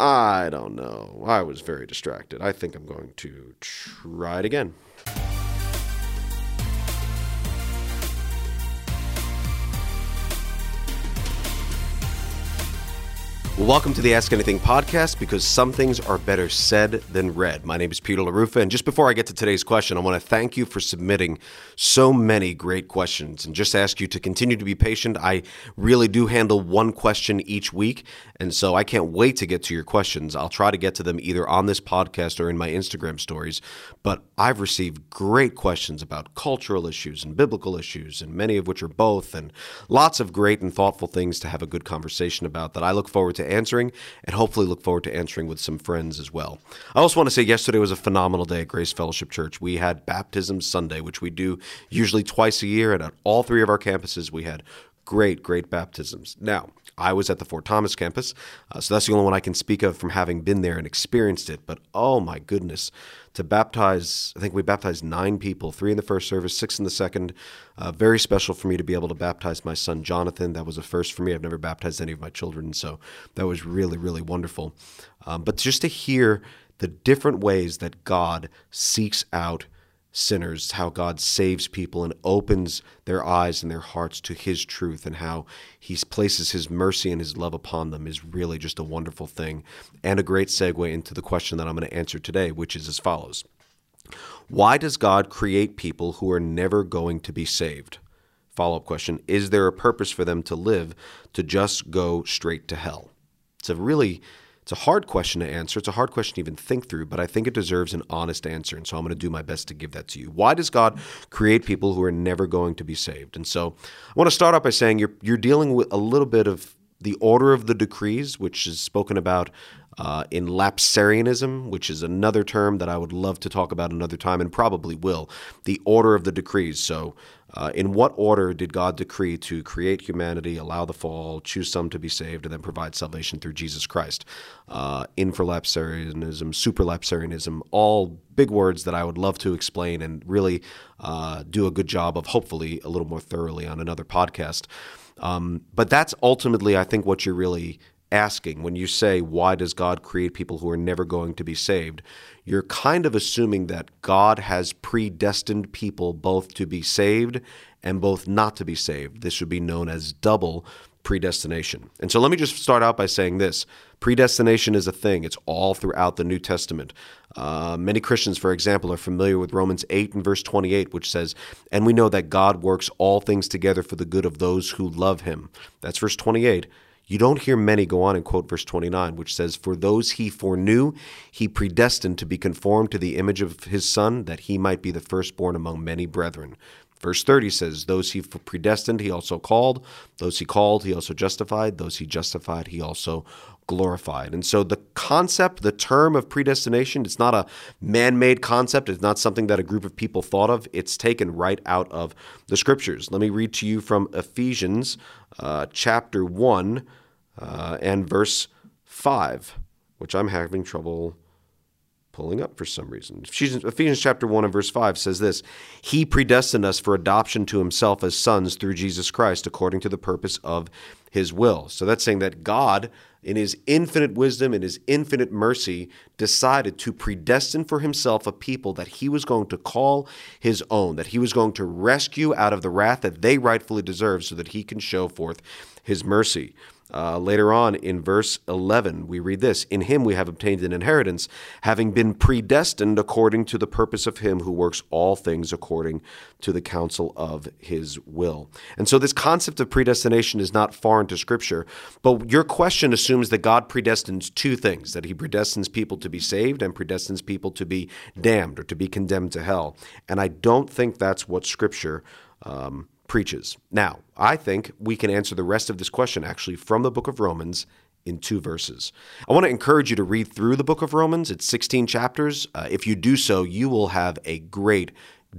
I don't know. I was very distracted. I think I'm going to try it again. Well, welcome to the Ask Anything podcast because some things are better said than read. My name is Peter LaRuffa, and just before I get to today's question, I want to thank you for submitting so many great questions and just ask you to continue to be patient. I really do handle one question each week, and so I can't wait to get to your questions. I'll try to get to them either on this podcast or in my Instagram stories, but I've received great questions about cultural issues and biblical issues, and many of which are both, and lots of great and thoughtful things to have a good conversation about that I look forward to answering and hopefully look forward to answering with some friends as well. I also want to say yesterday was a phenomenal day at Grace Fellowship Church. We had Baptism Sunday, which we do usually twice a year, and at all three of our campuses, we had great, great baptisms. Now, I was at the Fort Thomas campus, uh, so that's the only one I can speak of from having been there and experienced it. But oh my goodness, to baptize, I think we baptized nine people, three in the first service, six in the second. Uh, very special for me to be able to baptize my son Jonathan. That was a first for me. I've never baptized any of my children, so that was really, really wonderful. Um, but just to hear the different ways that God seeks out sinners, how God saves people and opens their eyes and their hearts to His truth, and how He places His mercy and His love upon them is really just a wonderful thing, and a great segue into the question that I'm going to answer today, which is as follows Why does God create people who are never going to be saved? Follow up question Is there a purpose for them to live to just go straight to hell? It's a really it's a hard question to answer. It's a hard question to even think through, but I think it deserves an honest answer. And so I'm going to do my best to give that to you. Why does God create people who are never going to be saved? And so I want to start off by saying you're, you're dealing with a little bit of the order of the decrees, which is spoken about uh, in lapsarianism, which is another term that I would love to talk about another time and probably will. The order of the decrees. So uh, in what order did God decree to create humanity, allow the fall, choose some to be saved, and then provide salvation through Jesus Christ? Uh, infralapsarianism, supralapsarianism, all big words that I would love to explain and really uh, do a good job of, hopefully, a little more thoroughly on another podcast. Um, but that's ultimately, I think, what you're really asking when you say, Why does God create people who are never going to be saved? You're kind of assuming that God has predestined people both to be saved and both not to be saved. This would be known as double predestination. And so let me just start out by saying this predestination is a thing, it's all throughout the New Testament. Uh, many Christians, for example, are familiar with Romans 8 and verse 28, which says, And we know that God works all things together for the good of those who love him. That's verse 28. You don't hear many go on and quote verse 29, which says, For those he foreknew, he predestined to be conformed to the image of his Son, that he might be the firstborn among many brethren. Verse 30 says, Those he predestined, he also called. Those he called, he also justified. Those he justified, he also glorified. And so the concept, the term of predestination, it's not a man made concept. It's not something that a group of people thought of. It's taken right out of the scriptures. Let me read to you from Ephesians uh, chapter 1 uh, and verse 5, which I'm having trouble pulling up for some reason. Ephesians chapter 1 and verse 5 says this He predestined us for adoption to himself as sons through Jesus Christ, according to the purpose of his will. So that's saying that God, in his infinite wisdom and his infinite mercy, decided to predestine for himself a people that he was going to call his own, that he was going to rescue out of the wrath that they rightfully deserve so that he can show forth his mercy. Uh, later on in verse 11, we read this In him we have obtained an inheritance, having been predestined according to the purpose of him who works all things according to the counsel of his will. And so, this concept of predestination is not foreign to Scripture, but your question assumes that God predestines two things that he predestines people to be saved and predestines people to be damned or to be condemned to hell. And I don't think that's what Scripture. Um, preaches. Now, I think we can answer the rest of this question actually from the book of Romans in two verses. I want to encourage you to read through the book of Romans. It's 16 chapters. Uh, if you do so, you will have a great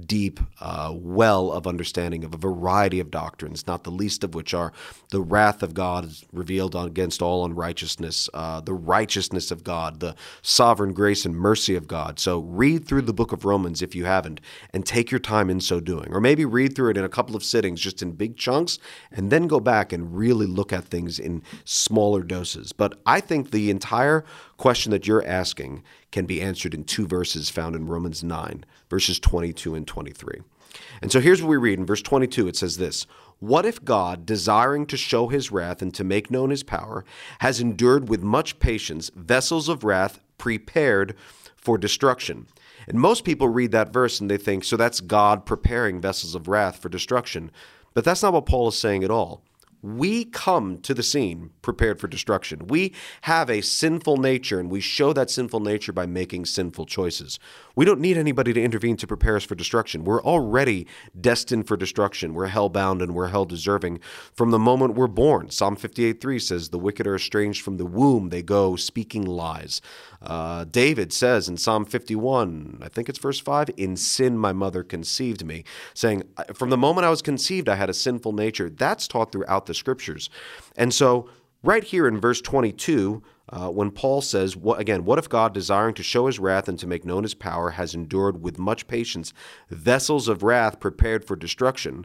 deep uh, well of understanding of a variety of doctrines, not the least of which are the wrath of God is revealed against all unrighteousness, uh, the righteousness of God, the sovereign grace and mercy of God. So read through the book of Romans if you haven't, and take your time in so doing. Or maybe read through it in a couple of sittings, just in big chunks, and then go back and really look at things in smaller doses. But I think the entire question that you're asking can be answered in two verses found in Romans 9, verses 22 and 23. And so here's what we read in verse 22 it says this What if God, desiring to show his wrath and to make known his power, has endured with much patience vessels of wrath prepared for destruction? And most people read that verse and they think, so that's God preparing vessels of wrath for destruction. But that's not what Paul is saying at all we come to the scene prepared for destruction. We have a sinful nature, and we show that sinful nature by making sinful choices. We don't need anybody to intervene to prepare us for destruction. We're already destined for destruction. We're hell bound and we're hell deserving from the moment we're born. Psalm 58 3 says, The wicked are estranged from the womb, they go speaking lies. Uh, David says in Psalm 51, I think it's verse 5, In sin my mother conceived me, saying, From the moment I was conceived, I had a sinful nature. That's taught throughout the scriptures. And so, right here in verse 22, uh, when Paul says, what, again, what if God, desiring to show his wrath and to make known his power, has endured with much patience vessels of wrath prepared for destruction?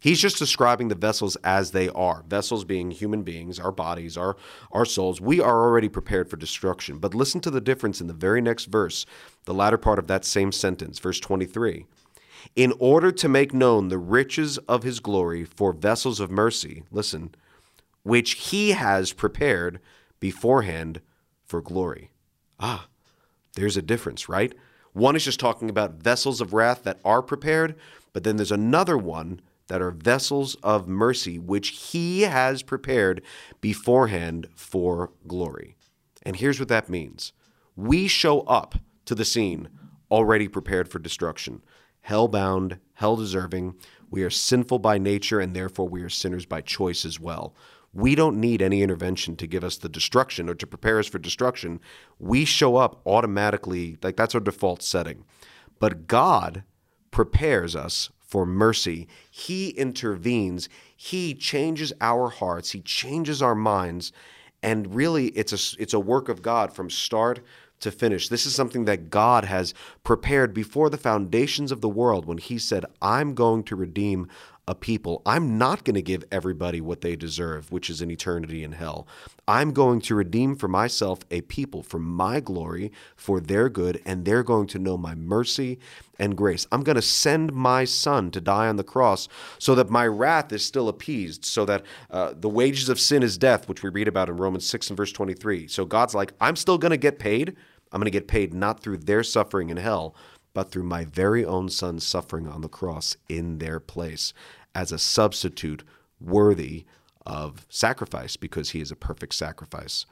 He's just describing the vessels as they are. Vessels being human beings, our bodies, our, our souls. We are already prepared for destruction. But listen to the difference in the very next verse, the latter part of that same sentence, verse 23 in order to make known the riches of his glory for vessels of mercy, listen, which he has prepared beforehand for glory. Ah, there's a difference, right? One is just talking about vessels of wrath that are prepared, but then there's another one that are vessels of mercy which he has prepared beforehand for glory. And here's what that means we show up to the scene already prepared for destruction hell bound, hell deserving. We are sinful by nature, and therefore we are sinners by choice as well. We don't need any intervention to give us the destruction or to prepare us for destruction. We show up automatically, like that's our default setting. But God prepares us for mercy. He intervenes. He changes our hearts. He changes our minds. And really, it's a, it's a work of God from start to finish. This is something that God has prepared before the foundations of the world when He said, I'm going to redeem a people. I'm not going to give everybody what they deserve, which is an eternity in hell. I'm going to redeem for myself a people for my glory, for their good, and they're going to know my mercy and grace. I'm going to send my son to die on the cross so that my wrath is still appeased, so that uh, the wages of sin is death, which we read about in Romans 6 and verse 23. So God's like, I'm still going to get paid. I'm going to get paid not through their suffering in hell, but through my very own son's suffering on the cross in their place as a substitute worthy of sacrifice because he is a perfect sacrifice.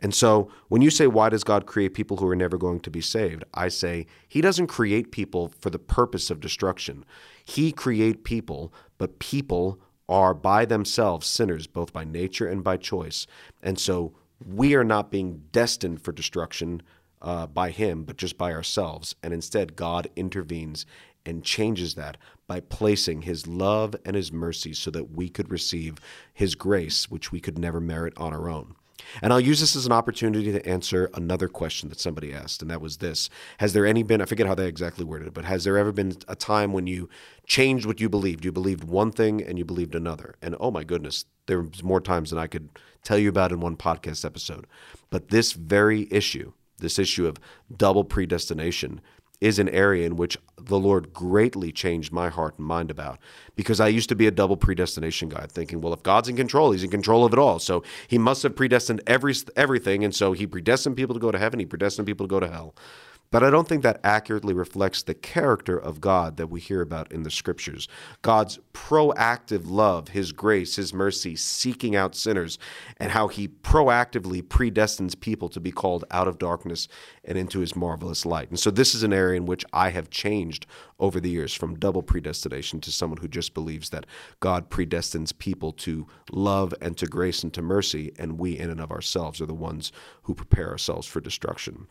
And so when you say, why does God create people who are never going to be saved? I say, he doesn't create people for the purpose of destruction. He create people, but people are by themselves sinners, both by nature and by choice. And so we are not being destined for destruction uh, by Him, but just by ourselves. And instead, God intervenes and changes that by placing His love and His mercy so that we could receive His grace, which we could never merit on our own. And I'll use this as an opportunity to answer another question that somebody asked, and that was this Has there any been, I forget how they exactly worded it, but has there ever been a time when you changed what you believed? You believed one thing and you believed another. And oh my goodness, there was more times than I could tell you about in one podcast episode. But this very issue, this issue of double predestination is an area in which the Lord greatly changed my heart and mind about. Because I used to be a double predestination guy, thinking, well, if God's in control, He's in control of it all. So He must have predestined every everything, and so He predestined people to go to heaven. He predestined people to go to hell. But I don't think that accurately reflects the character of God that we hear about in the scriptures. God's proactive love, His grace, His mercy, seeking out sinners, and how He proactively predestines people to be called out of darkness and into His marvelous light. And so, this is an area in which I have changed over the years from double predestination to someone who just believes that God predestines people to love and to grace and to mercy, and we, in and of ourselves, are the ones who prepare ourselves for destruction.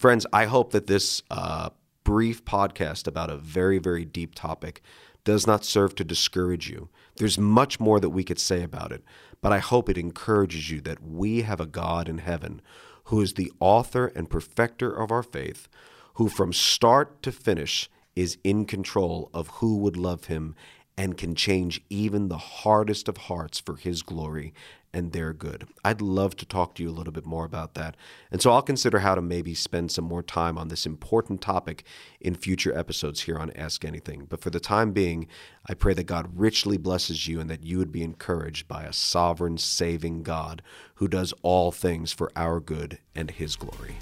Friends, I hope that this uh, brief podcast about a very, very deep topic does not serve to discourage you. There's much more that we could say about it, but I hope it encourages you that we have a God in heaven who is the author and perfecter of our faith, who from start to finish is in control of who would love him and can change even the hardest of hearts for His glory and their good. I'd love to talk to you a little bit more about that. And so I'll consider how to maybe spend some more time on this important topic in future episodes here on Ask Anything. But for the time being, I pray that God richly blesses you and that you would be encouraged by a sovereign, saving God who does all things for our good and His glory.